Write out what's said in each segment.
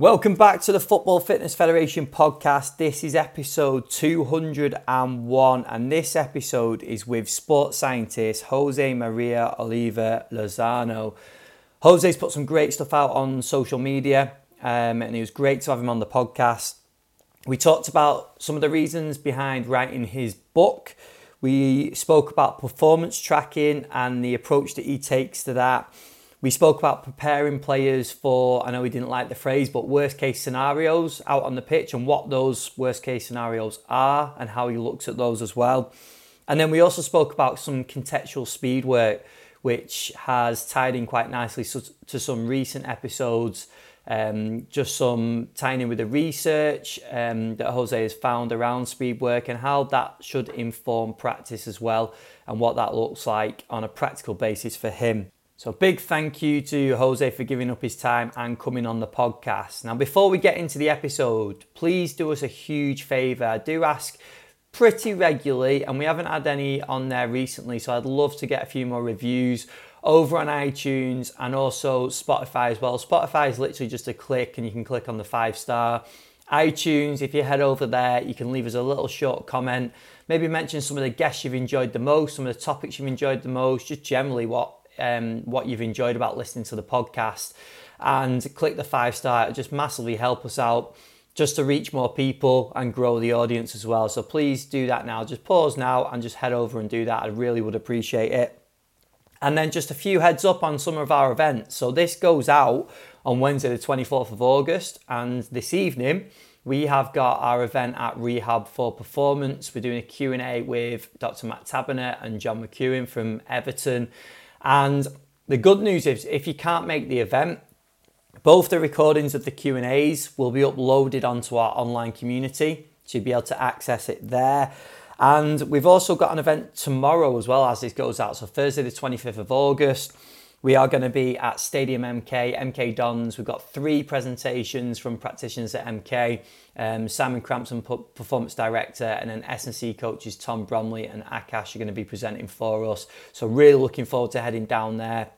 Welcome back to the Football Fitness Federation podcast. This is episode 201, and this episode is with sports scientist Jose Maria Oliva Lozano. Jose's put some great stuff out on social media, um, and it was great to have him on the podcast. We talked about some of the reasons behind writing his book. We spoke about performance tracking and the approach that he takes to that. We spoke about preparing players for, I know we didn't like the phrase, but worst case scenarios out on the pitch and what those worst case scenarios are and how he looks at those as well. And then we also spoke about some contextual speed work, which has tied in quite nicely to some recent episodes. Um, just some tying in with the research um, that Jose has found around speed work and how that should inform practice as well, and what that looks like on a practical basis for him. So, big thank you to Jose for giving up his time and coming on the podcast. Now, before we get into the episode, please do us a huge favour. I do ask pretty regularly, and we haven't had any on there recently, so I'd love to get a few more reviews over on iTunes and also Spotify as well. Spotify is literally just a click, and you can click on the five star. iTunes, if you head over there, you can leave us a little short comment. Maybe mention some of the guests you've enjoyed the most, some of the topics you've enjoyed the most, just generally what um, what you've enjoyed about listening to the podcast and click the five star. It just massively help us out just to reach more people and grow the audience as well. So please do that now. Just pause now and just head over and do that. I really would appreciate it. And then just a few heads up on some of our events. So this goes out on Wednesday, the 24th of August, and this evening we have got our event at Rehab for Performance. We're doing a Q&A with Dr. Matt Taberner and John McEwen from Everton. And the good news is if you can't make the event, both the recordings of the Q&As will be uploaded onto our online community. So you'll be able to access it there. And we've also got an event tomorrow as well as this goes out. So Thursday the 25th of August. We are going to be at Stadium MK, MK Dons. We've got three presentations from practitioners at MK. Um, Simon Crampton, performance director, and then S&C coaches Tom Bromley and Akash are going to be presenting for us. So really looking forward to heading down there.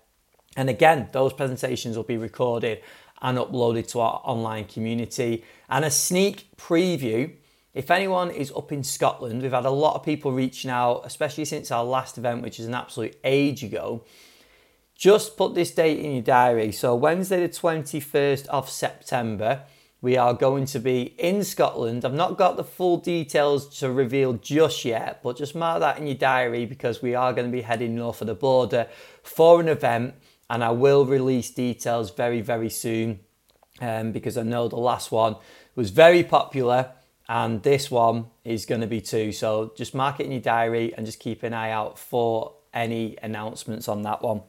And again, those presentations will be recorded and uploaded to our online community. And a sneak preview if anyone is up in Scotland, we've had a lot of people reaching out, especially since our last event, which is an absolute age ago. Just put this date in your diary. So, Wednesday, the 21st of September, we are going to be in Scotland. I've not got the full details to reveal just yet, but just mark that in your diary because we are going to be heading north of the border for an event, and I will release details very, very soon um, because I know the last one was very popular and this one is going to be too. So just mark it in your diary and just keep an eye out for any announcements on that one.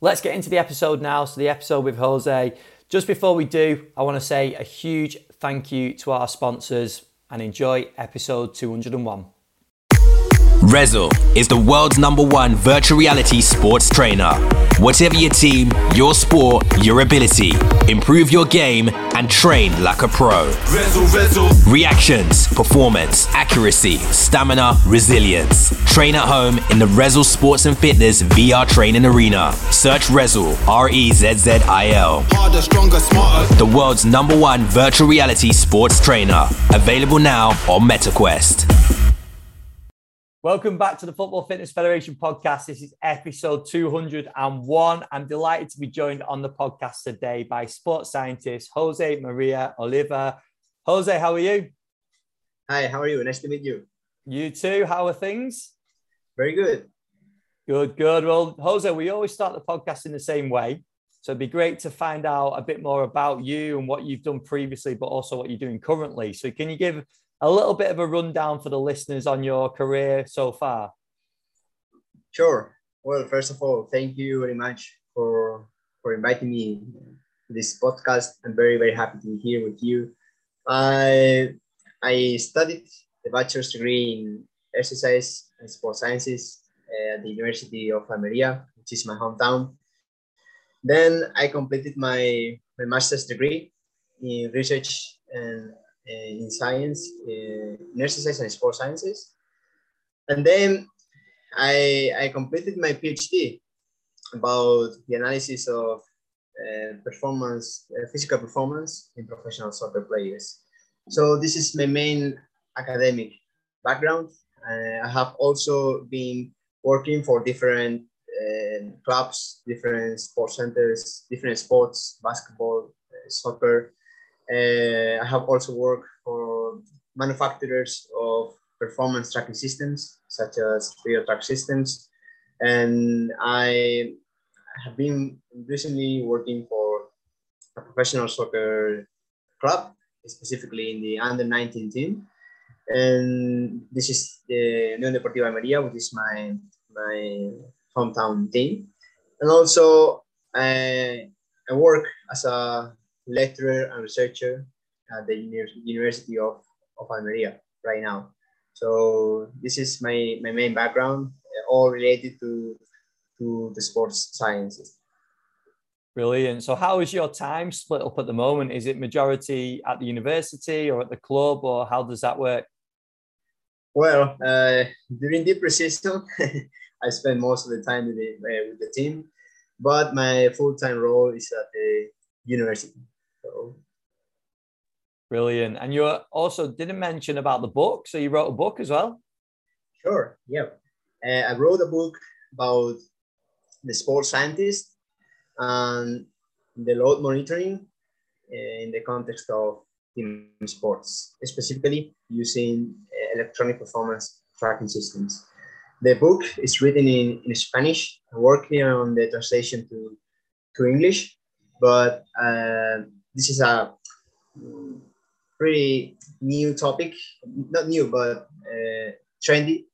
Let's get into the episode now. So, the episode with Jose. Just before we do, I want to say a huge thank you to our sponsors and enjoy episode 201. Rezzil is the world's number one virtual reality sports trainer. Whatever your team, your sport, your ability, improve your game and train like a pro. Rezzil, Rezzil. Reactions, performance, accuracy, stamina, resilience. Train at home in the Rezzil Sports and Fitness VR training arena. Search Rezzil, R E Z Z I L. Harder, stronger, smarter. The world's number one virtual reality sports trainer. Available now on MetaQuest. Welcome back to the Football Fitness Federation podcast. This is episode 201. I'm delighted to be joined on the podcast today by sports scientist Jose Maria Oliva. Jose, how are you? Hi, how are you? Nice to meet you. You too. How are things? Very good. Good, good. Well, Jose, we always start the podcast in the same way. So it'd be great to find out a bit more about you and what you've done previously, but also what you're doing currently. So can you give a little bit of a rundown for the listeners on your career so far? Sure. Well, first of all, thank you very much for for inviting me to this podcast. I'm very very happy to be here with you. I I studied the bachelor's degree in exercise and sports sciences at the University of Almeria, which is my hometown. Then I completed my, my master's degree in research and in science, uh, in exercise and sports sciences. And then I, I completed my PhD about the analysis of uh, performance, uh, physical performance in professional soccer players. So this is my main academic background. Uh, I have also been working for different clubs, different sports centers, different sports, basketball, soccer. Uh, I have also worked for manufacturers of performance tracking systems, such as video Track Systems. And I have been recently working for a professional soccer club, specifically in the under 19 team. And this is the Unión Deportiva Almería, which is my, my hometown team. And also, I, I work as a lecturer and researcher at the University of, of Almería right now. So this is my, my main background, all related to to the sports sciences. Brilliant. So, how is your time split up at the moment? Is it majority at the university or at the club, or how does that work? Well, uh, during the preseason, I spend most of the time with the, uh, with the team, but my full time role is at the university. So. Brilliant. And you also didn't mention about the book, so you wrote a book as well. Sure. Yeah, uh, I wrote a book about the sports scientist and the load monitoring eh, in the context of team sports, specifically using eh, electronic performance tracking systems. The book is written in, in Spanish, working on the translation to, to English, but uh, this is a pretty new topic, not new, but uh, trendy,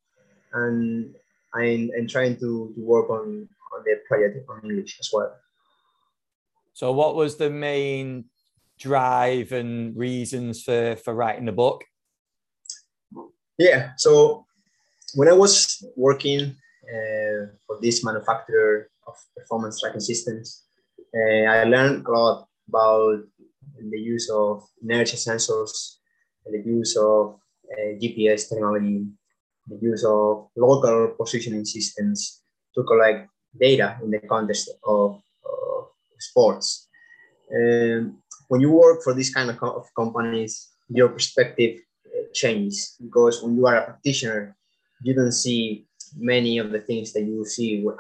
and I'm, I'm trying to, to work on on the project on English as well. So, what was the main drive and reasons for for writing the book? Yeah, so when I was working uh, for this manufacturer of performance tracking systems, uh, I learned a lot about the use of inertia sensors, the use of uh, GPS technology, the use of local positioning systems to collect data in the context of, of sports. And when you work for this kind of, co- of companies, your perspective uh, changes because when you are a practitioner, you don't see many of the things that you see uh,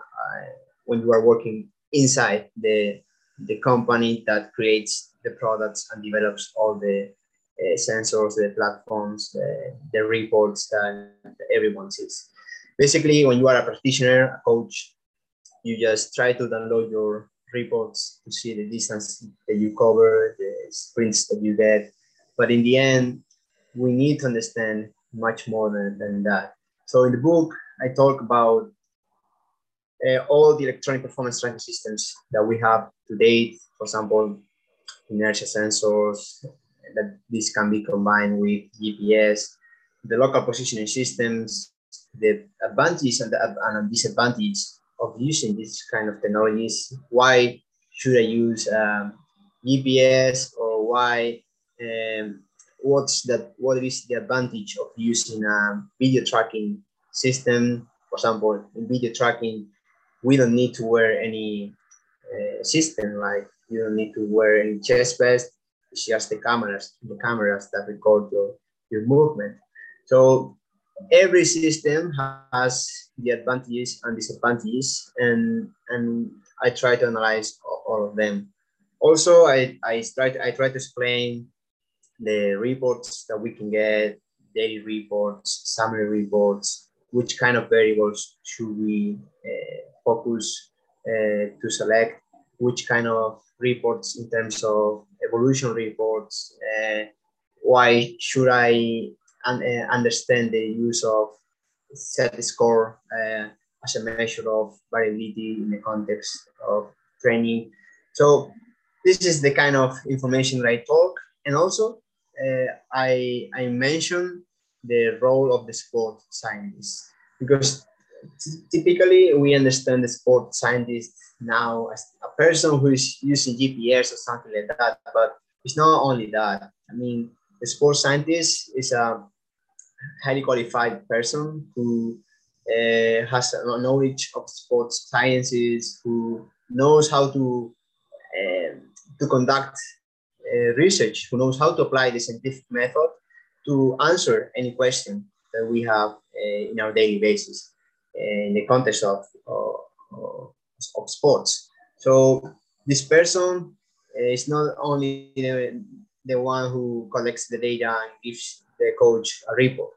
when you are working inside the, the company that creates the products and develops all the uh, sensors, the platforms, the, the reports that everyone sees. Basically, when you are a practitioner, a coach, you just try to download your reports to see the distance that you cover, the sprints that you get. But in the end, we need to understand much more than, than that. So in the book, I talk about all the electronic performance tracking systems that we have to date. For example, inertia sensors, that this can be combined with GPS, the local positioning systems, the advantages and the and disadvantages of using this kind of technologies. Why should I use um, GPS or why? Um, what's that? What is the advantage of using a video tracking system? For example, in video tracking, we don't need to wear any uh, system like you don't need to wear any chest vest. It's just the cameras, the cameras that record your, your movement. So every system has the advantages and disadvantages and and i try to analyze all of them also i i try to, i try to explain the reports that we can get daily reports summary reports which kind of variables should we uh, focus uh, to select which kind of reports in terms of evolution reports uh, why should i and uh, understand the use of z-score as a measure of variability in the context of training. So this is the kind of information that I talk, and also uh, I I mention the role of the sport scientist because typically we understand the sport scientist now as a person who is using GPS or something like that, but it's not only that. I mean, the sports scientist is a highly qualified person who uh, has a knowledge of sports sciences, who knows how to uh, to conduct uh, research, who knows how to apply the scientific method to answer any question that we have uh, in our daily basis Eh, in the context of, of, of sports. So this person eh, is not only the, the one who collects the data and gives the coach a report.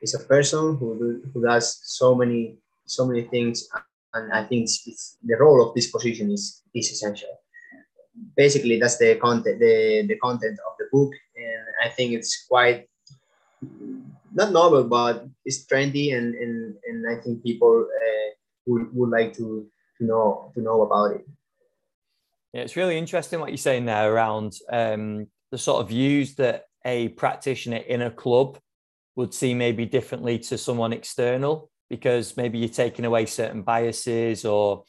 It's a person who, who does so many so many things, and I think it's, it's, the role of this position is is essential. Basically, that's the content the, the content of the book, and I think it's quite not novel, but it's trendy, and and, and I think people uh, would, would like to, to know to know about it. Yeah, it's really interesting what you're saying there around um, the sort of views that a practitioner in a club would see maybe differently to someone external because maybe you're taking away certain biases or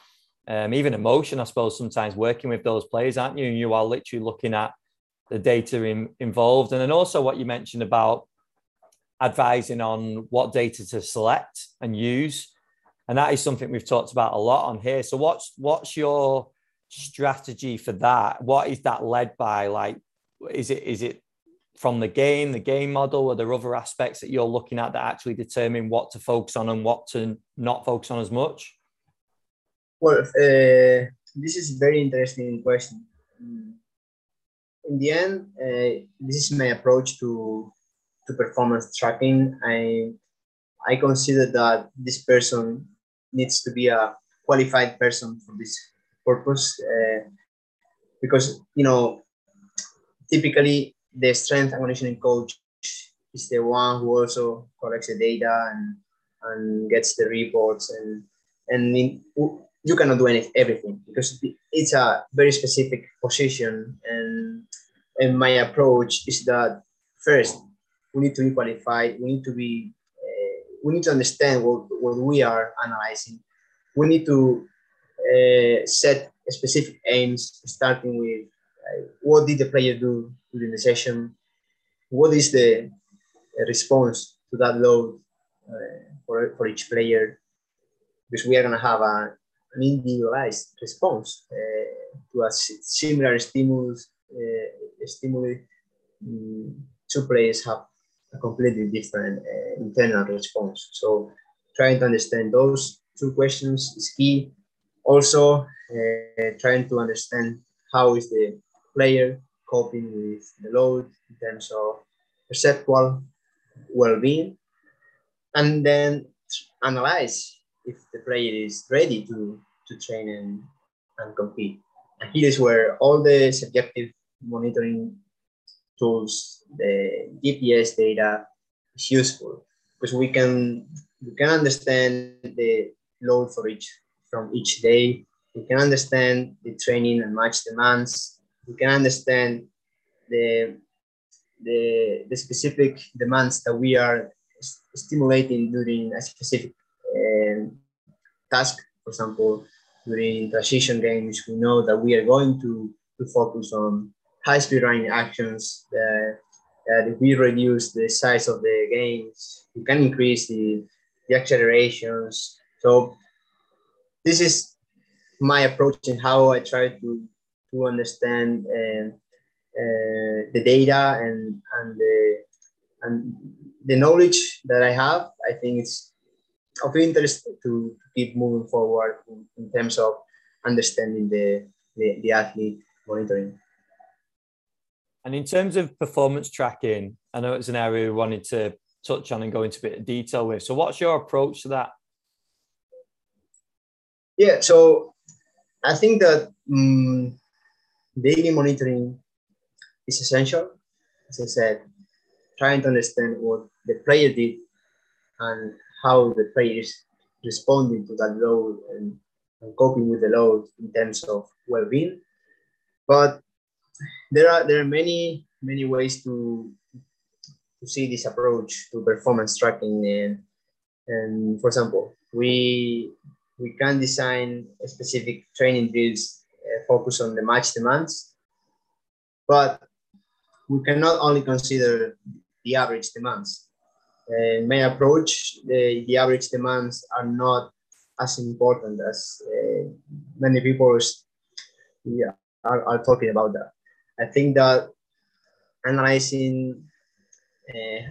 um, even emotion, I suppose, sometimes working with those players, aren't you? You are literally looking at the data in, involved. And then also what you mentioned about advising on what data to select and use. And that is something we've talked about a lot on here. So what's what's your strategy for that? What is that led by? Like, is it is it from the game, the game model, or there other aspects that you're looking at that actually determine what to focus on and what to not focus on as much? Well, uh, this is a very interesting question. In the end, uh, this is my approach to to performance tracking. I I consider that this person needs to be a qualified person for this purpose uh, because you know typically the strength and conditioning coach is the one who also collects the data and and gets the reports and and in, you cannot do anything, everything because it's a very specific position and and my approach is that first we need to be qualified we need to be uh, we need to understand what, what we are analyzing. We need to uh, set specific aims starting with uh, what did the player do during the session? What is the response to that load for, for each player? Because we are going to have a, an individualized response to a similar stimulus stimuli mm, two players have a completely different uh, internal response. So trying to understand those two questions is key. Also uh, trying to understand how is the player coping with the load in terms of perceptual well-being. And then analyze if the player is ready to, to train and, and compete. And here is where all the subjective monitoring tools, the GPS data is useful because we can we can understand the load for each from each day. We can understand the training and match demands. We can understand the the, the specific demands that we are stimulating during a specific um, task. For example, during transition games, we know that we are going to, to focus on high-speed running actions. That, that if we reduce the size of the gains, we can increase the, the accelerations. So this is my approach and how I try to, to understand uh, uh, the data and, and the and the knowledge that I have, I think it's of interest to keep moving forward in, in terms of understanding the, the, the athlete monitoring. And in terms of performance tracking, I know it's an area we wanted to touch on and go into a bit of detail with. So, what's your approach to that? Yeah, so I think that um, daily monitoring is essential. As I said, trying to understand what the player did and how the player is responding to that load and, and coping with the load in terms of well-being. But there are there are many many ways to to see this approach to performance tracking and and for example we we can design specific training drills uh, focus on the match demands but we cannot only consider the average demands. Uh, my approach, the, the average demands are not as important as uh, many people yeah, are, are talking about that. I think that analyzing uh,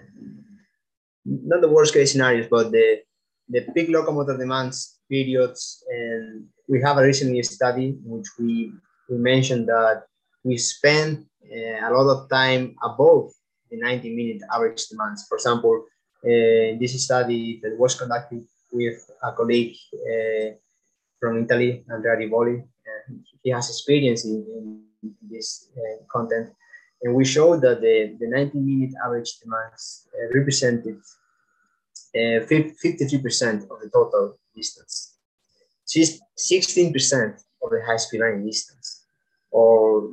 not the worst case scenarios, but the the peak locomotor demands periods, and we have a recently study in which we we mentioned that we spend uh, a lot of time above the 90 minute average demands. For example, uh, this study that was conducted with a colleague uh, from Italy, Andrea Riboli, and he has experience in, in this uh, content. And we showed that the, the 90 minute average demands uh, represented 53% of the total distance, 16% of the high speed running distance, or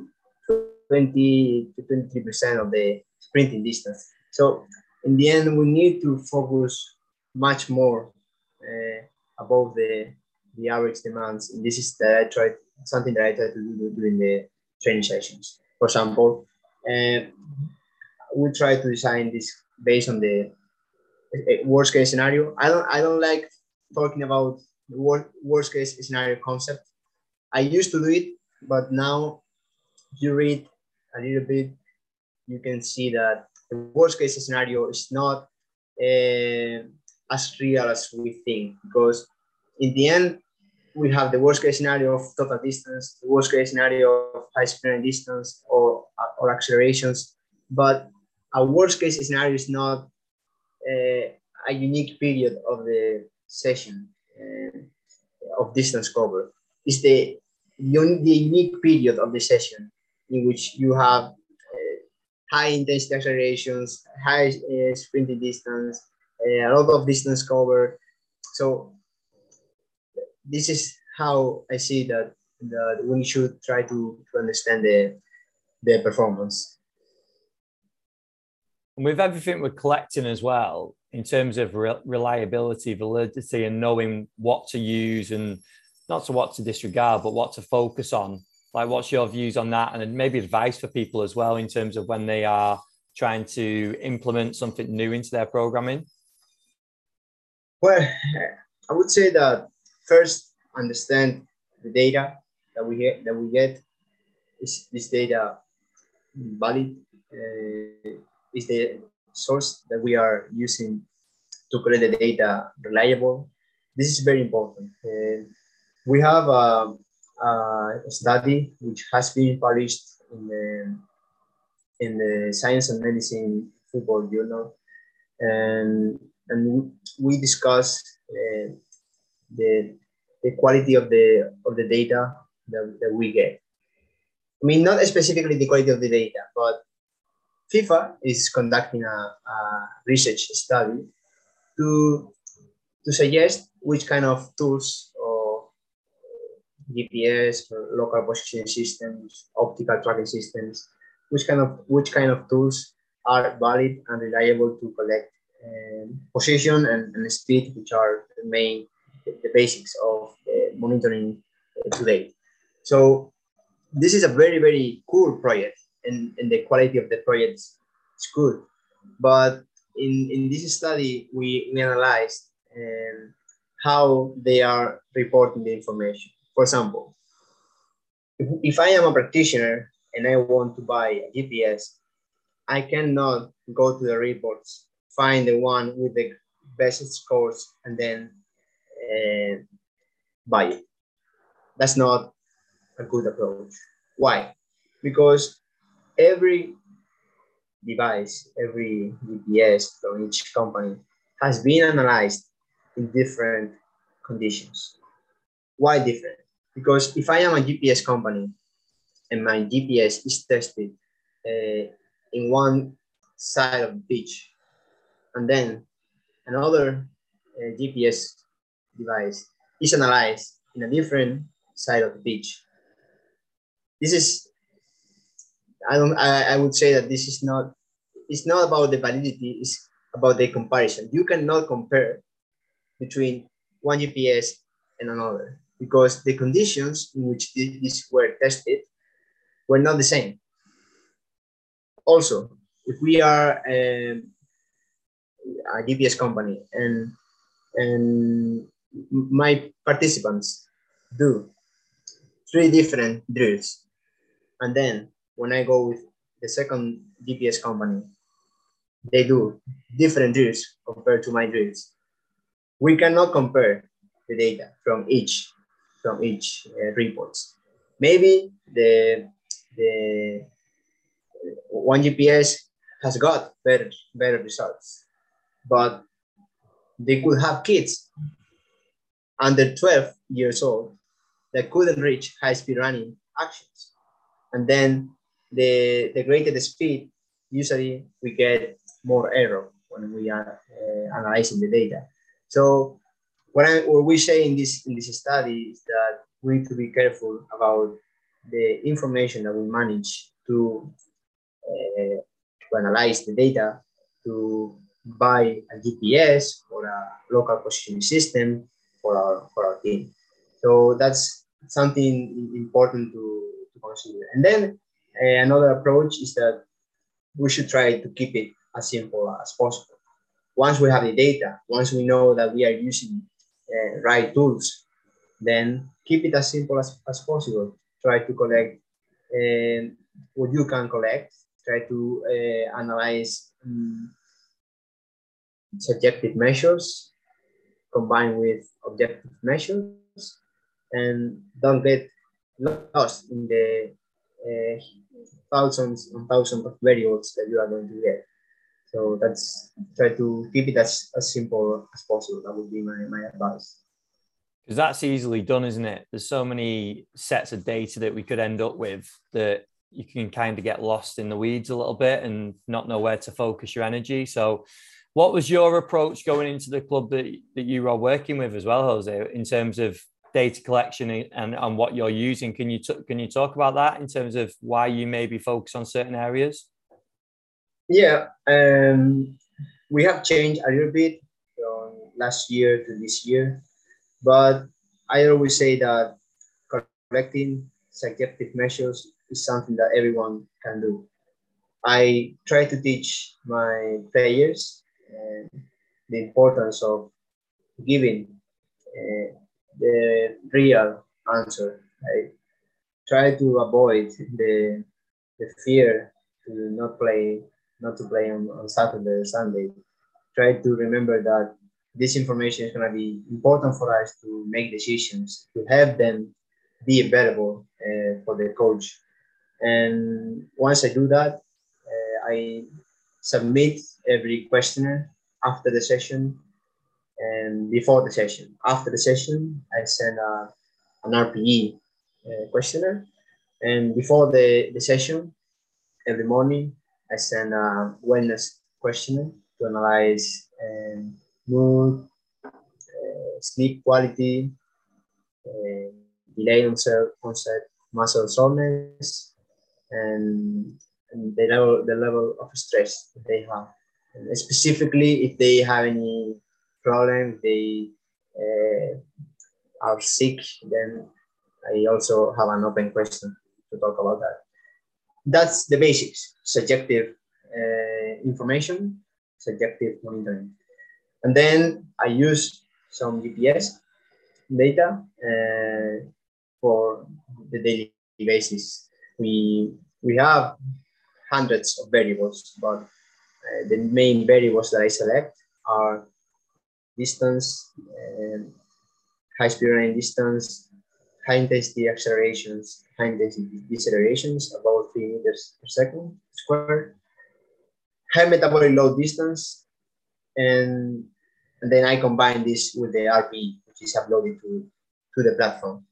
20 to 23% of the sprinting distance. So in the end, we need to focus much more uh, above the, the average demands. And this is that I tried something that I tried to do during the training sessions. For example, uh, we try to design this based on the worst case scenario. I don't I don't like talking about the worst case scenario concept. I used to do it, but now you read a little bit, you can see that the worst case scenario is not uh, as real as we think because in the end we have the worst case scenario of total distance, the worst case scenario of high sprint distance or, or accelerations, but a worst case scenario is not uh, a unique period of the session uh, of distance cover. It's the, the unique period of the session in which you have uh, high intensity accelerations, high uh, sprinting distance, uh, a lot of distance cover. So this is how I see that, that we should try to, to understand the, the performance. And with everything we're collecting as well, in terms of re- reliability, validity, and knowing what to use and not to what to disregard, but what to focus on. Like, what's your views on that, and maybe advice for people as well in terms of when they are trying to implement something new into their programming? Well, I would say that first understand the data that we get. That we get is this data valid? Uh, is the source that we are using to collect the data reliable? This is very important. Uh, we have a, a, study which has been published in the in the Science and Medicine Football Journal, and and we discuss uh, the the quality of the of the data that, that we get. I mean, not specifically the quality of the data, but FIFA is conducting a, a research study to to suggest which kind of tools or GPS or local positioning systems, optical tracking systems, which kind of which kind of tools are valid and reliable to collect um, position and, and, speed, which are the main the basics of monitoring uh, today. So this is a very very cool project, and, and the quality of the project is good. But in, in this study, we, we analyzed um, how they are reporting the information. For example, if, if I am a practitioner and I want to buy a GPS, I cannot go to the reports, find the one with the best scores, and then uh, buy it. That's not a good approach. Why? Because every device, every GPS from each company has been analyzed in different conditions. Why different? Because if I am a GPS company and my GPS is tested uh, in one side of the beach, and then another uh, GPS device is analyzed in a different side of the beach. This is, I don't, I, I would say that this is not, it's not about the validity, it's about the comparison. You cannot compare between one GPS and another because the conditions in which these were tested were not the same. Also, if we are um, a GPS company and and my participants do three different drills And then when I go with the second GPS company, they do different drills compared to my drills. We cannot compare the data from each from each uh, reports. Maybe the the one GPS has got better better results, but they could have kids under 12 years old that couldn't reach high speed running actions. And then the, the greater the speed, usually we get more error when we are uh, analyzing the data. So what, I, what we say in this, in this study is that we need to be careful about the information that we manage to, uh, to analyze the data, to buy a GPS or a local positioning system for our, for our team. So that's something important to, to consider. And then uh, another approach is that we should try to keep it as simple as possible. Once we have the data, once we know that we are using uh, right tools, then keep it as simple as, as possible. Try to collect uh, what you can collect. Try to analyze um, subjective measures combined with objective measures and don't get lost in the uh, thousands and thousands of variables that you are going to get. So that's try to keep it as, as simple as possible. That would be my, my advice. Because that's easily done, isn't it? There's so many sets of data that we could end up with that you can kind of get lost in the weeds a little bit and not know where to focus your energy. So, what was your approach going into the club that, that you are working with as well, Jose, in terms of data collection and, and what you're using. Can you t- can you talk about that in terms of why you maybe focus on certain areas? Yeah, um, we have changed a little bit from last year to this year, but I always say that collecting subjective measures is something that everyone can do. I try to teach my players uh, the importance of giving uh, the real answer. I try to avoid the the fear to not play not to play on, on Saturday or Sunday. Try to remember that this information is going to be important for us to make decisions, to have them be available uh, for the coach. And once I do that, uh, I submit every questionnaire after the session and before the session. After the session, I send a, an RPE uh, questionnaire. And before the, the session, every morning, I send a wellness questionnaire to analyze um, mood, uh, sleep quality, uh, delay onset, onset muscle soreness, and, and the level the level of stress they have. And specifically, if they have any problem, they uh, are sick, then I also have an open question to talk about that. That's the basics, subjective uh, information, subjective monitoring. And then I use some GPS data uh, for the daily basis. We, we have hundreds of variables, but uh, the main variables that I select are distance, and high speed running distance, high intensity accelerations, high intensity decelerations, about three meters per second squared, high metabolic load distance, and, and then I combine this with the RP, which is uploaded to, to the platform.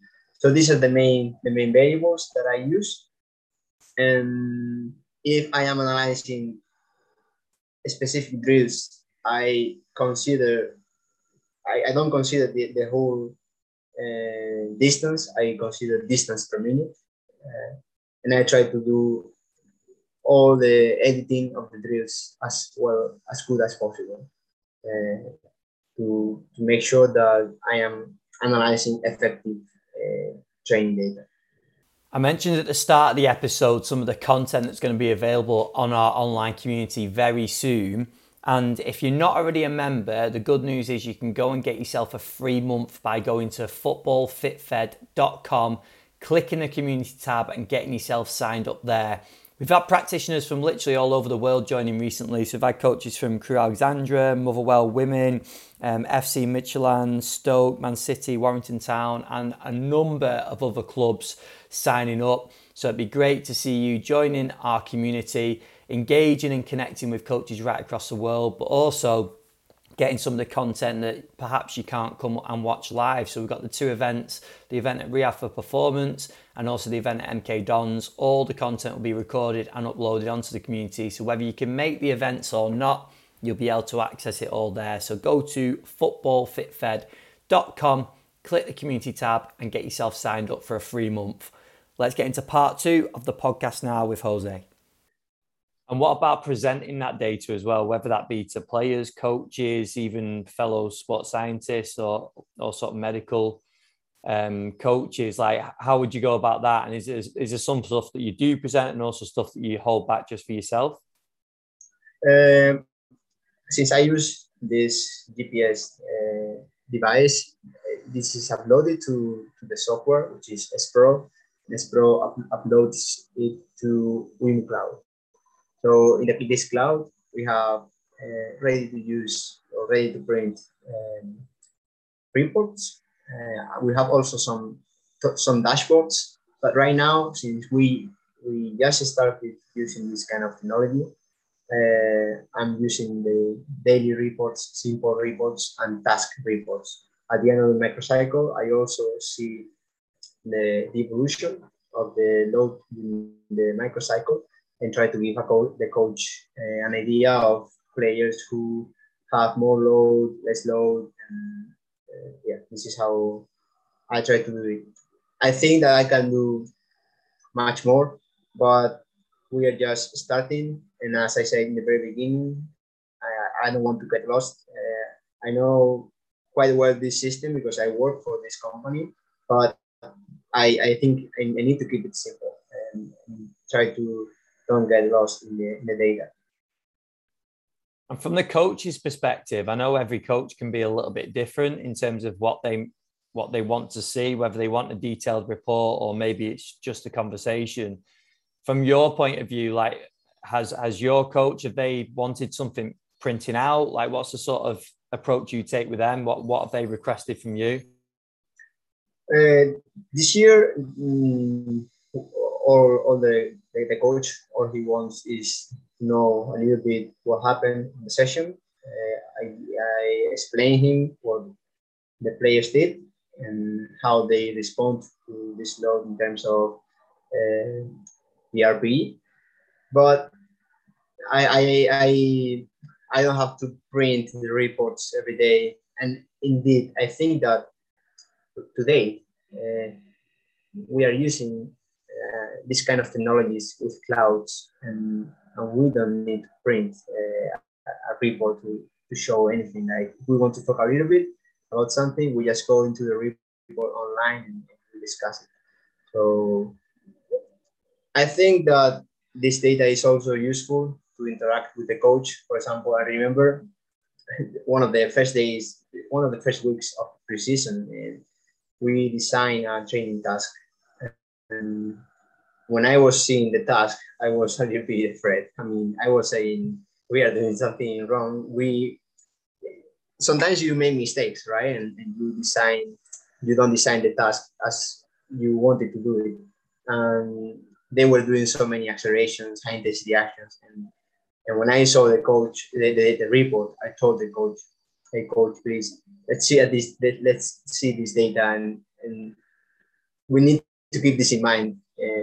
So these are the main the main variables that I use. And if I am analyzing specific drills, I consider I, I don't consider the, the whole uh, distance. I consider distance per minute. Uh, and I try to do all the editing of the drills as well as good as possible uh, to, to make sure that I am analyzing effective uh, training data. I mentioned at the start of the episode some of the content that's going to be available on our online community very soon. And if you're not already a member, the good news is you can go and get yourself a free month by going to footballfitfed.com, clicking the community tab and getting yourself signed up there. We've had practitioners from literally all over the world joining recently. So we've had coaches from Crewe Alexandra, Motherwell Women, um, FC Midtjylland, Stoke, Man City, Warrington Town, and a number of other clubs signing up. So it'd be great to see you joining our community, engaging and connecting with coaches right across the world, but also getting some of the content that perhaps you can't come and watch live. So we've got the two events, the event at Rehab for Performance and also the event at MK Dons. All the content will be recorded and uploaded onto the community. So whether you can make the events or not, you'll be able to access it all there. So go to footballfitfed.com, click the community tab and get yourself signed up for a free month. Let's get into part two of the podcast now with Jose. And what about presenting that data as well, whether that be to players, coaches, even fellow sports scientists or, or sort of medical um, coaches? Like, how would you go about that? And is, is, is there some stuff that you do present and also stuff that you hold back just for yourself? Um, since I use this GPS uh, device, this is uploaded to, to the software, which is SPRO. SPRO up, uploads it to WimuCloud. So in the PDS Cloud, we have uh, ready to use or ready to print um, reports. Uh, we have also some some dashboards, but right now, since we we just started using this kind of technology, uh, I'm using the daily reports, simple reports, and task reports. At the end of the microcycle, I also see the, the evolution of the load in the microcycle and try to give co- the coach uh, an idea of players who have more load, less load, and uh, yeah, this is how I try to do it. I think that I can do much more, but we are just starting. And as I said in the very beginning, I, I don't want to get lost. Uh, I know quite well this system because I work for this company, but I, I think I, I need to keep it simple and, and, try to don't get lost in the, in the data. And from the coach's perspective, I know every coach can be a little bit different in terms of what they what they want to see, whether they want a detailed report or maybe it's just a conversation. From your point of view, like has has your coach have they wanted something printing out? Like what's the sort of approach you take with them? What what have they requested from you? Uh, this year, um, all, all the, the, the coach, all he wants is to know a little bit what happened in the session. Uh, I, I explain him what the players did and how they respond to this load in terms of uh, the. But I, I, I, I don't have to print the reports every day. And indeed, I think that today uh, we are using uh, this kind of technologies with clouds and, and we don't need to print uh, a report to, to show anything. Like we want to talk a little bit about something we just go into the report online and, discuss it. So i think that this data is also useful to interact with the coach. For example i remember one of the first days one of the first weeks of preseason and we designed a training task. And when I was seeing the task, I was a little bit afraid. I mean, I was saying, we are doing something wrong. We sometimes you make mistakes, right? And, and you design, you don't design the task as you wanted to do it. And they were doing so many accelerations, high intensity actions. And, and when I saw the coach, the, the, the report, I told the coach, hey coach, please let's see at this let's see this data and, and we need to keep this in mind uh,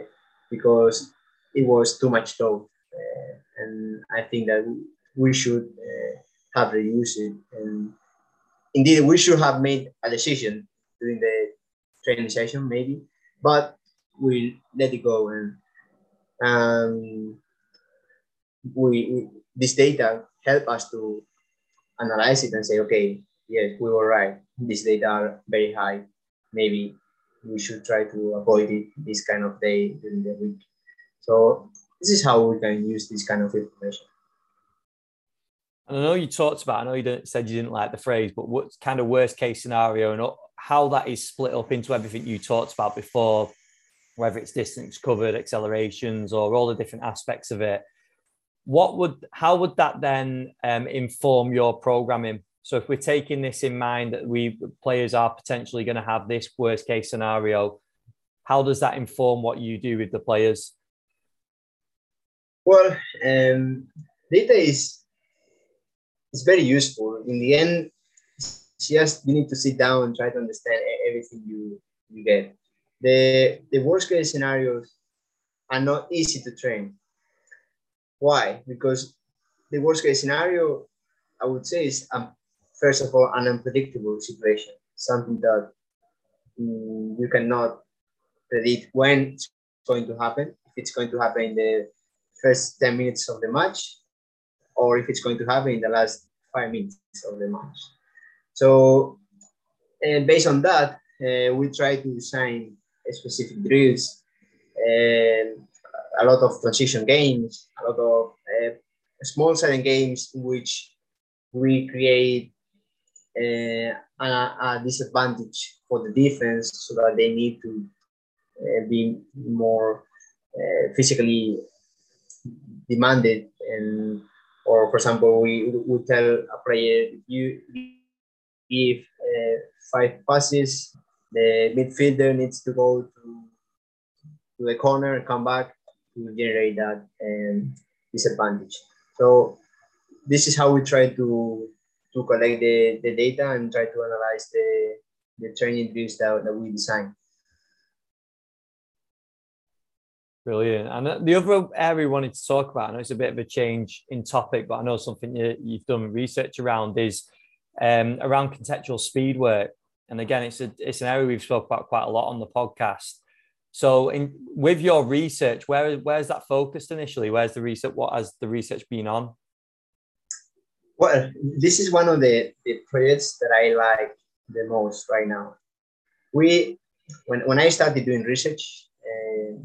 because it was too much load uh, and I think that we should uh, have reduced it and indeed we should have made a decision during the training session maybe but we let it go and um, we, we this data help us to analyze it and say okay yes, we were right. These data are very high. Maybe we should try to avoid it this kind of day during the week. So this is how we can use this kind of information. And I know you talked about, I know you didn't, said you didn't like the phrase, but what kind of worst case scenario and how that is split up into everything you talked about before whether it's distance covered, accelerations, or all the different aspects of it. What would, how would that then um, inform your programming? So if we're taking this in mind that we players are potentially going to have this worst case scenario, how does that inform what you do with the players? Well, um, data is is very useful. In the end, just you need to sit down and try to understand everything you you get. The the worst case scenarios are not easy to train. Why? Because the worst case scenario, I would say, is um, first of all an unpredictable situation, something that mm, you cannot predict when it's going to happen. If it's going to happen in the first 10 minutes of the match, or if it's going to happen in the last five minutes of the match. So, and based on that, uh, we try to design specific drills and a lot of transition games, a lot of uh, small sided games in which we create a, a, disadvantage for the defense so that they need to uh, be more uh, physically demanded and or for example we would tell a player if you give five passes the midfielder needs to go to, to the corner and come back to generate that um, disadvantage. So this is how we try to to collect the, the data and try to analyze the, the training drills that, that we design Brilliant. And the other area we wanted to talk about, I know it's a bit of a change in topic, but I know something you, have done research around is um, around contextual speed work. And again, it's a it's an area we've spoke about quite a lot on the podcast. So, in with your research, where where's that focused initially? Where's the research? What has the research been on? Well, this is one of the, the projects that I like the most right now. We when when I started doing research, eh,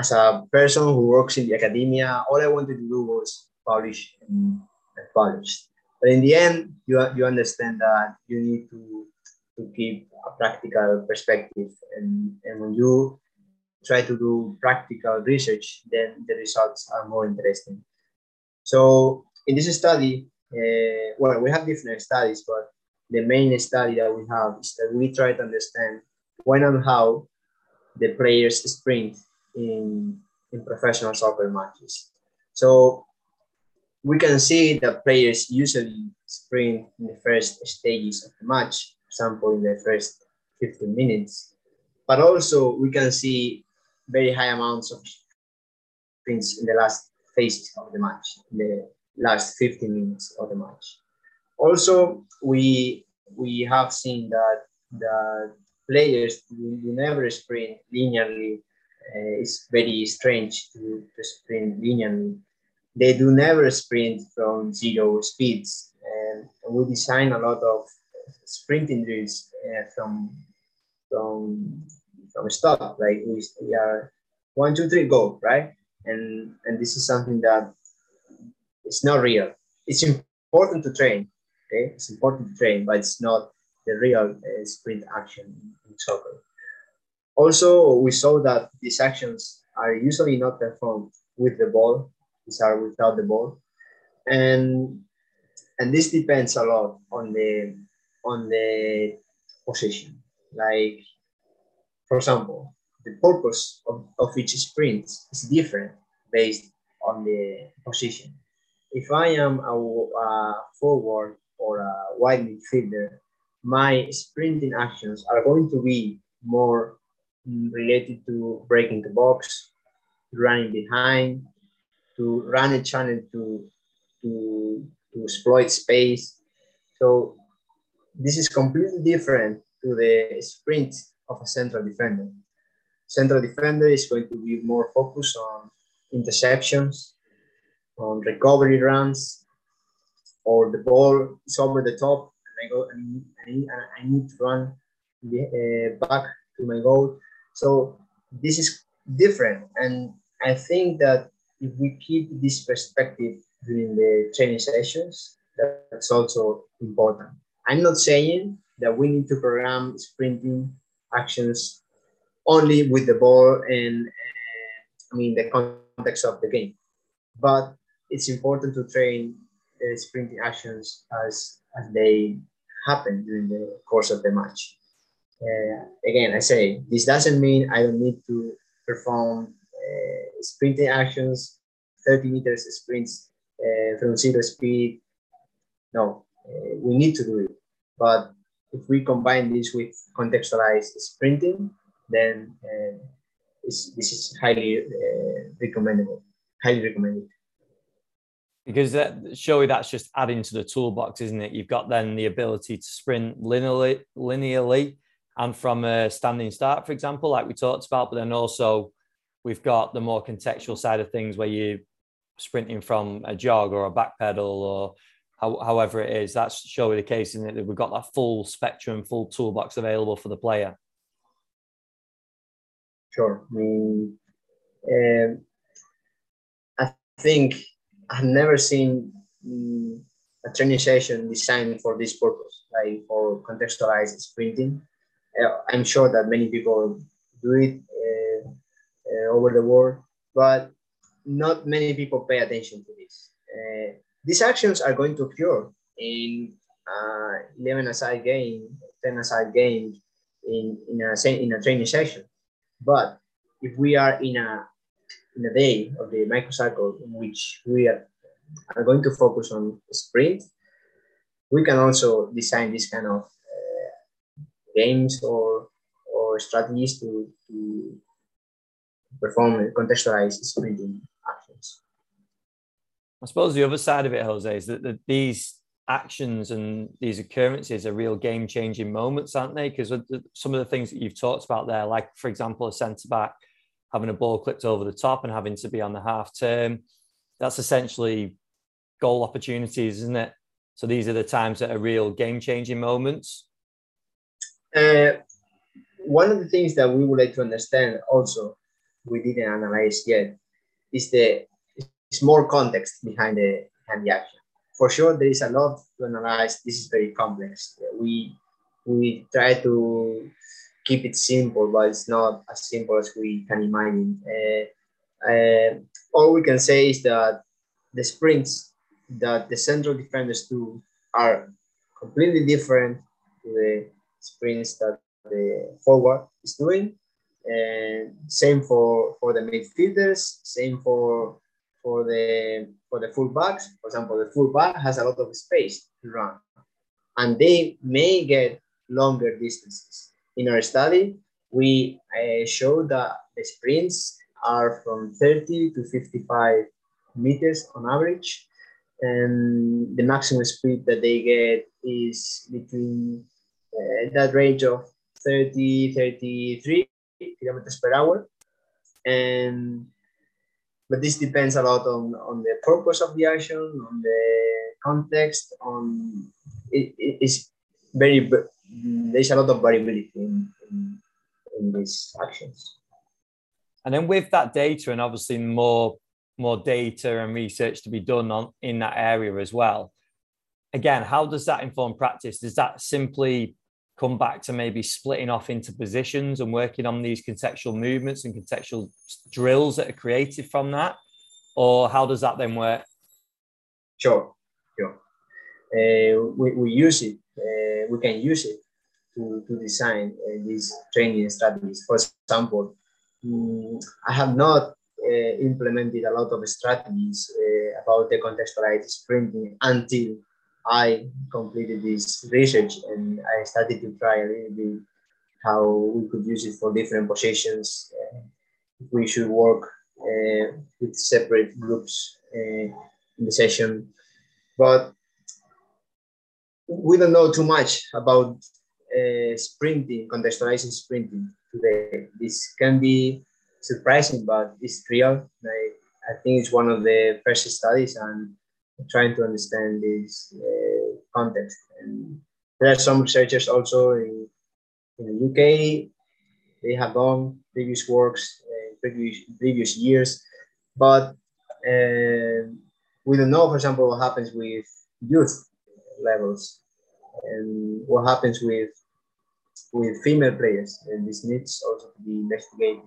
as a person who works in the academia, all I wanted to do was publish and, and publish. But in the end, you, you understand that you need to, to keep a practical perspective. And, and when you try to do practical research, then the results are more interesting. So in this study, uh, well, we have different studies, but the main study that we have is that we try to understand when and how the players sprint in, in professional soccer matches. So we can see that players usually sprint in the first stages of the match, for example, in the first 15 minutes. But also we can see very high amounts of sprints in the last phases of the match, the last 15 minutes of the match. Also, we we have seen that the players will never sprint linearly uh, it's very strange to, to sprint linearly. They do never sprint from zero speeds. And we design a lot of sprinting drills uh, from from from stop. Like we, we are one, two, three, go, right? And and this is something that it's not real. It's important to train. Okay, it's important to train, but it's not the real uh, sprint action in soccer. Also, we saw that these actions are usually not performed with the ball, these are without the ball. And and this depends a lot on the on the position. Like for example, the purpose of, of each sprint is different based on the position. If I am a, a forward or a wide midfielder, my sprinting actions are going to be more mm, related to breaking the box, running behind, to run a channel to, to, to exploit space. So this is completely different to the sprint of a central defender. Central defender is going to be more focused on interceptions, on recovery runs, or the ball is over the top and I go and I need, I need to run uh, back to my goal. So this is different. And I think that if we keep this perspective during the training sessions, that's also important. I'm not saying that we need to program sprinting actions only with the ball and uh, I mean the context of the game. But it's important to train the sprinting actions as as they happen during the course of the match. Uh, again, I say this doesn't mean I don't need to perform uh, sprinting actions, 30 meters sprints uh, from zero speed. No, uh, we need to do it. But if we combine this with contextualized sprinting, then uh, this is highly uh, recommendable. Highly recommended because that, surely that's just adding to the toolbox, isn't it? You've got then the ability to sprint linearly, linearly and from a standing start, for example, like we talked about, but then also we've got the more contextual side of things where you're sprinting from a jog or a back pedal or how, however it is. That's surely the case, isn't it? That we've got that full spectrum, full toolbox available for the player. Sure. Um, I think I've never seen um, a training session designed for this purpose, like for contextualized sprinting. Uh, I'm sure that many people do it uh, uh, over the world, but not many people pay attention to this. Uh, these actions are going to occur in uh, 11 aside game, 10 aside game in, in, a, in a training session. But if we are in a in a day of the microcycle in which we are, are going to focus on sprint, we can also design this kind of uh, games or, or strategies to, to perform contextualized sprinting actions. I suppose the other side of it, Jose, is that, that these actions and these occurrences are real game changing moments, aren't they? Because some of the things that you've talked about there, like, for example, a centre back having a ball clipped over the top and having to be on the half term. That's essentially goal opportunities, isn't it? So these are the times that are real game changing moments. Uh, one of the things that we would like to understand also, we didn't analyze yet, is the small context behind the, behind the action. For sure, there is a lot to analyze. This is very complex. We we try to keep it simple, but it's not as simple as we can imagine. Uh, uh, all we can say is that the sprints that the central defenders do are completely different to the sprints that the forward is doing. And same for, for the midfielders, same for for the for the fullbacks. For example, the fullback has a lot of space to run, and they may get longer distances in our study, we uh, showed that the sprints are from 30 to 55 meters on average. And the maximum speed that they get is between uh, that range of 30, 33 kilometers per hour. And but this depends a lot on, on the purpose of the action, on the context, on it, it's very there's a lot of variability in, in, in these actions. And then with that data, and obviously more more data and research to be done on in that area as well. Again, how does that inform practice? Does that simply come back to maybe splitting off into positions and working on these contextual movements and contextual drills that are created from that? Or how does that then work? Sure, sure. Uh, we, we use it we can use it to, to design uh, these training strategies. For example, um, I have not uh, implemented a lot of strategies about the contextualized sprinting until I completed this research and I started to try a little bit how we could use it for different positions. Uh, we should work uh, with separate groups uh, in the session. But we don't know too much about uh, sprinting, contextualizing sprinting today. This can be surprising, but it's real. Like, I think it's one of the first studies and trying to understand this uh, context. And there are some researchers also in, in the UK. They have done previous works, uh, previous, previous years, but uh, we don't know, for example, what happens with youth levels and what happens with with female players, and this needs also to be investigated.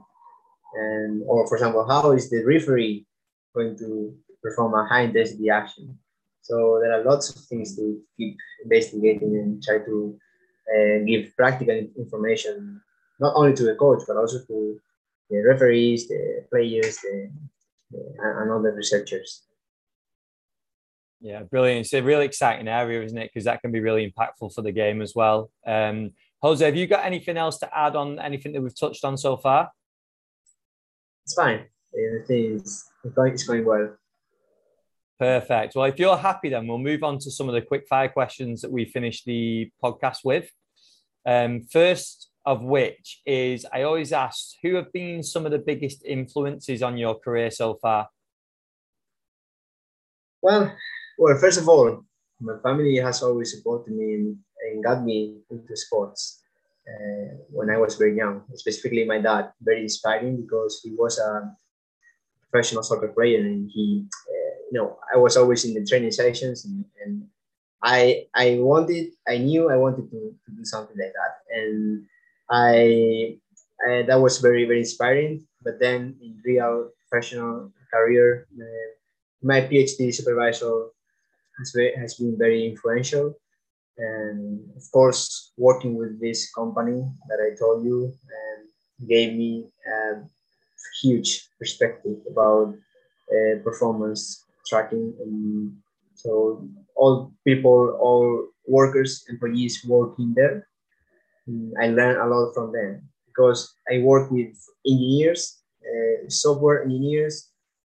And or for example, how is the referee going to perform a high intensity action? So there are lots of things to keep investigating and try to uh, give practical information not only to the coach but also to the referees, the players, the, the and other researchers. Yeah, brilliant. It's a really exciting area, isn't it? Because that can be really impactful for the game as well. Um, Jose, have you got anything else to add on anything that we've touched on so far? It's fine. Everything is it's going well. Perfect. Well, if you're happy, then we'll move on to some of the quick fire questions that we finished the podcast with. Um, first of which is I always ask who have been some of the biggest influences on your career so far? Well, well, first of all, my family has always supported me and, got me into sports uh, when I was very young. Specifically, my dad, very inspiring because he was a professional soccer player and he, uh, you know, I was always in the training sessions and, and I I wanted, I knew I wanted to, to do something like that, and I, I that was very very inspiring. But then in real professional career, uh, my PhD supervisor has, has been very influential. And of course, working with this company that I told you um, gave me a huge perspective about uh, performance tracking. And so all people, all workers, employees working there, mm, I learned a lot from them because I work with engineers, uh, software engineers,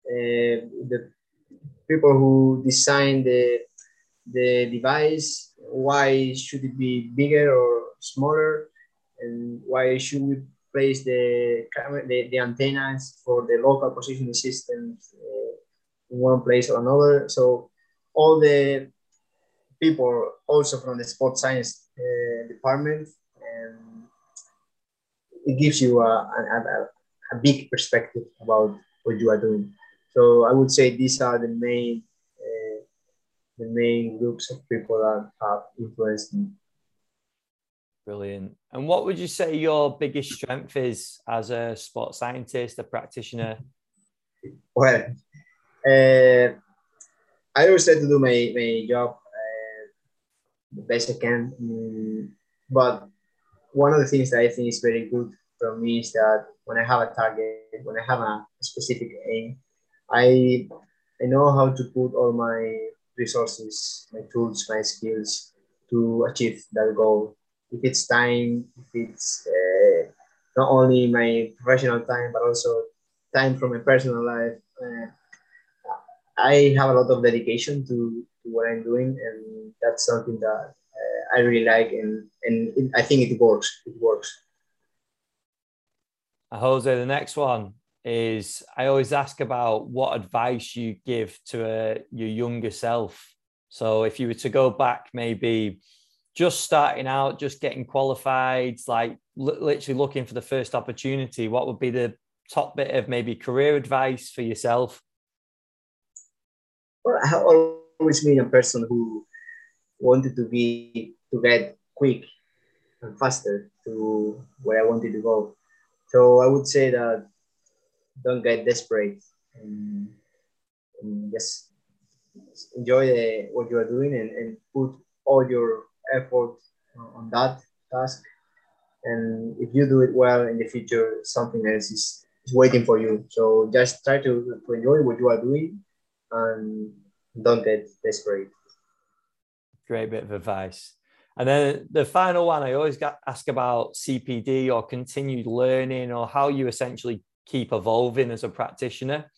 uh, the people who design the the device why should it be bigger or smaller and why should we place the camera the, the antennas for the local positioning systems uh, in one place or another. So all the people also from the sports science uh, department and it gives you a, a, a big perspective about what you are doing so I would say these are the main uh, the main groups of people that have influenced me. Brilliant. And what would you say your biggest strength is as a sports scientist, a practitioner? Well, uh, I always try to do my, my job uh, the best I can. Mm, but one of the things that I think is very good for me is that when I have a target, when I have a specific aim, I I know how to put all my resources, my tools, my skills to achieve that goal. If it's time, if it's uh, not only my professional time, but also time from my personal life, uh, I have a lot of dedication to, to what I'm doing, and that's something that uh, I really like, and and it, I think it works. It works. Jose, the next one is I always ask about what advice you give to uh, your younger self. So if you were to go back, maybe just starting out, just getting qualified, like li- literally looking for the first opportunity, what would be the top bit of maybe career advice for yourself? Well, I always been a person who wanted to be to get quick and faster to where I wanted to go. So I would say that don't get desperate and, and just enjoy the, what you are doing and, and put all your effort on that task. And if you do it well in the future something else is, is waiting for you. So just try to, to enjoy what you are doing and don't get desperate. Great bit of advice. And then the final one i always got ask about cpd or continued learning or how you essentially keep evolving as a practitioner.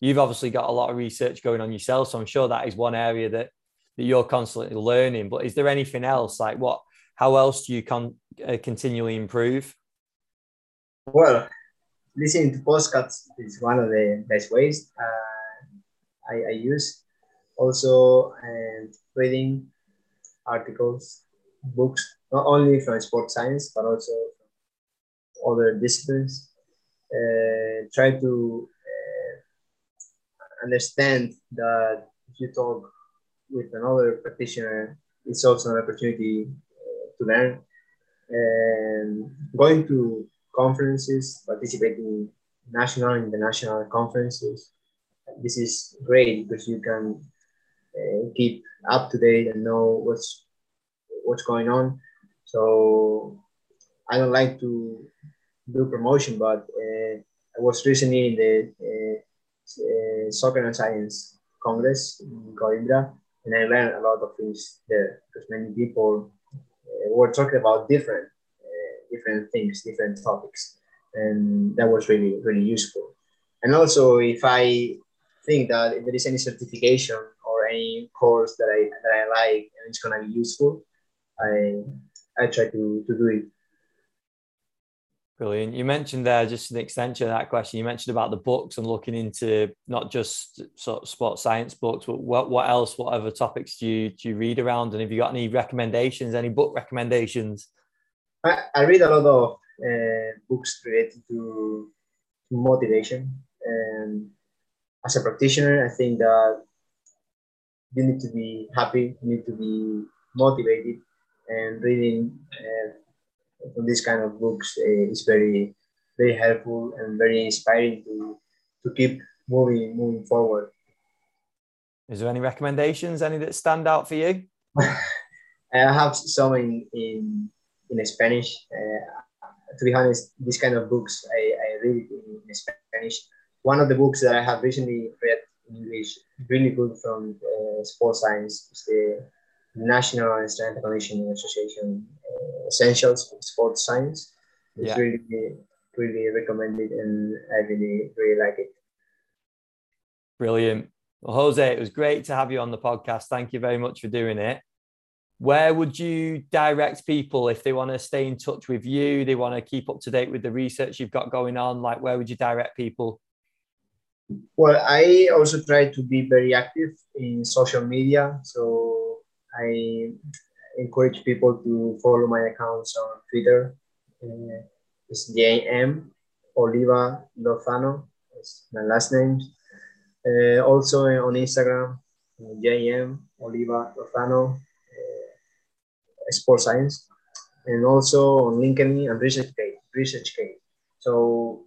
You've obviously got a lot of research going on yourself, so I'm sure that is one area that that you're constantly learning. But is there anything else like what? How else do you con- uh, continually improve? Well, listening to podcasts is one of the best ways uh, I, I, use. Also, and reading articles, books, not only from sports science but also other disciplines uh, try to uh, understand that if you talk with another practitioner, it's also an opportunity uh, to learn. and going to conferences, participating in national and international conferences. This is great because you can uh, keep up to date and know what's what's going on. So I don't like to do promotion, but uh, I was recently in the uh, uh, Soccer and Science Congress in Coimbra, and I learned a lot of things there because many people were talking about different different things, different topics, and that was really really useful. And also, if I think that if there is any certification or any course that I that I like and it's gonna be useful, I I try to, to do it. Brilliant. You mentioned there just an extension of that question. You mentioned about the books and looking into not just sort of sports science books, but what, what else, what other topics do you do you read around? And have you got any recommendations, any book recommendations? I, I read a lot of uh, books related to motivation. And as a practitioner, I think that you need to be happy, you need to be motivated, and reading uh, from this kind of books uh, is very very helpful and very inspiring to to keep moving moving forward. Is there any recommendations? Any that stand out for you? I have some in in, in Spanish. Uh, to be honest, this kind of books I, I read in, in Spanish. One of the books that I have recently read in English, really good from uh, sports science, is the National and Conditioning Association uh, Essentials of Sports Science. It's yeah. really, really recommended, and I really, really like it. Brilliant. Well, Jose, it was great to have you on the podcast. Thank you very much for doing it. Where would you direct people if they want to stay in touch with you? They want to keep up to date with the research you've got going on. Like, where would you direct people? Well, I also try to be very active in social media. So I encourage people to follow my accounts on Twitter. Uh, it's JM Oliva Lozano. That's my last name. Uh, also on Instagram, JM Oliva Lozano, uh, Sports Science, and also on LinkedIn and ResearchGate. ResearchGate. So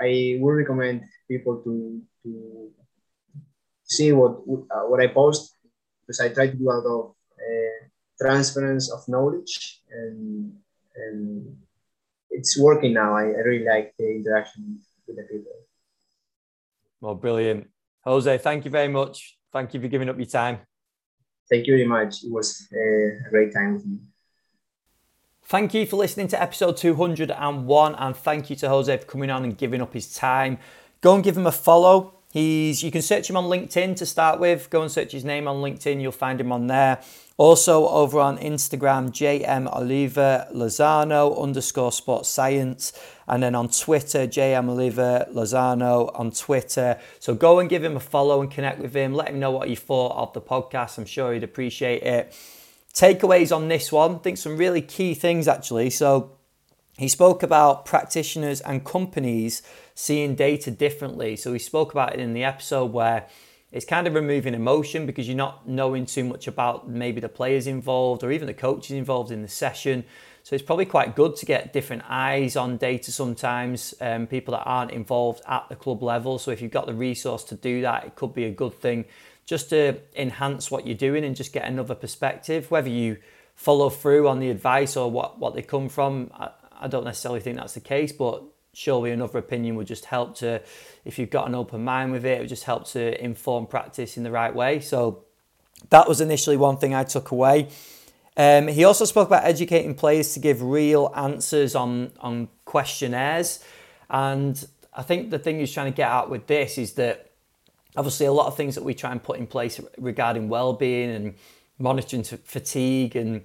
I would recommend people to to see what uh, what I post because I try to do a lot of uh, transference of knowledge and and it's working now. I, I really like the interaction with the people. Well, brilliant. Jose, thank you very much. Thank you for giving up your time. Thank you very much. It was uh, a great time with you. Thank you for listening to episode 201 and thank you to Jose for coming on and giving up his time. Go and give him a follow. He's you can search him on LinkedIn to start with. Go and search his name on LinkedIn, you'll find him on there. Also over on Instagram, JM Oliva Lozano underscore sports science. And then on Twitter, JM Oliva Lozano on Twitter. So go and give him a follow and connect with him. Let him know what you thought of the podcast. I'm sure he'd appreciate it. Takeaways on this one, I think some really key things actually. So he spoke about practitioners and companies seeing data differently. So we spoke about it in the episode where it's kind of removing emotion because you're not knowing too much about maybe the players involved or even the coaches involved in the session. So it's probably quite good to get different eyes on data sometimes, um, people that aren't involved at the club level. So if you've got the resource to do that, it could be a good thing just to enhance what you're doing and just get another perspective. Whether you follow through on the advice or what, what they come from, I, I don't necessarily think that's the case, but surely another opinion would just help to, if you've got an open mind with it, it would just help to inform practice in the right way. So that was initially one thing I took away. Um, he also spoke about educating players to give real answers on, on questionnaires. And I think the thing he's trying to get at with this is that obviously a lot of things that we try and put in place regarding well-being and monitoring fatigue and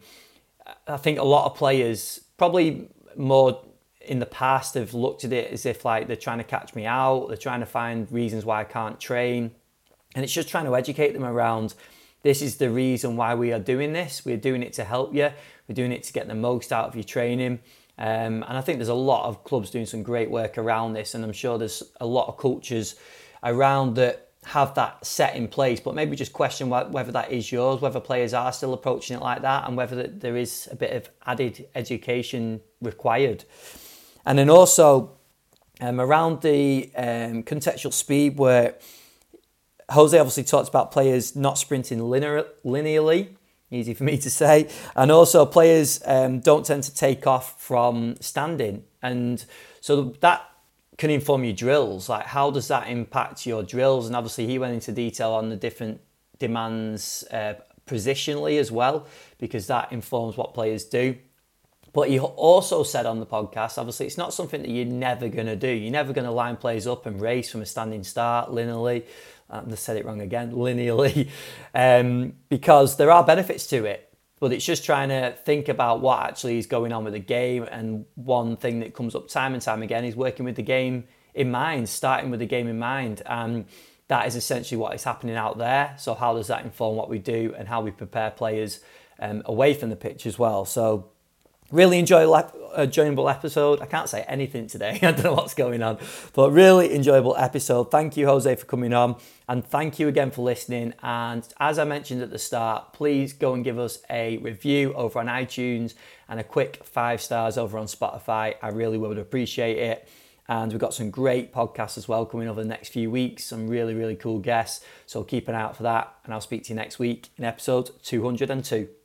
I think a lot of players probably more in the past have looked at it as if like they're trying to catch me out, they're trying to find reasons why I can't train. And it's just trying to educate them around this is the reason why we are doing this. We're doing it to help you, we're doing it to get the most out of your training. Um, and I think there's a lot of clubs doing some great work around this, and I'm sure there's a lot of cultures around that have that set in place, but maybe just question whether that is yours, whether players are still approaching it like that, and whether there is a bit of added education required. And then also um, around the um, contextual speed, where Jose obviously talked about players not sprinting linear, linearly, easy for me to say, and also players um, don't tend to take off from standing, and so that can inform your drills. Like, how does that impact your drills? And obviously, he went into detail on the different demands uh, positionally as well, because that informs what players do. But he also said on the podcast, obviously, it's not something that you're never going to do. You're never going to line players up and race from a standing start linearly. I just said it wrong again, linearly, um, because there are benefits to it. But it's just trying to think about what actually is going on with the game. And one thing that comes up time and time again is working with the game in mind, starting with the game in mind. And that is essentially what is happening out there. So, how does that inform what we do and how we prepare players um, away from the pitch as well? So, Really enjoyable, enjoyable episode. I can't say anything today. I don't know what's going on, but really enjoyable episode. Thank you, Jose, for coming on, and thank you again for listening. And as I mentioned at the start, please go and give us a review over on iTunes and a quick five stars over on Spotify. I really would appreciate it. And we've got some great podcasts as well coming over the next few weeks, some really, really cool guests. So keep an eye out for that. And I'll speak to you next week in episode 202.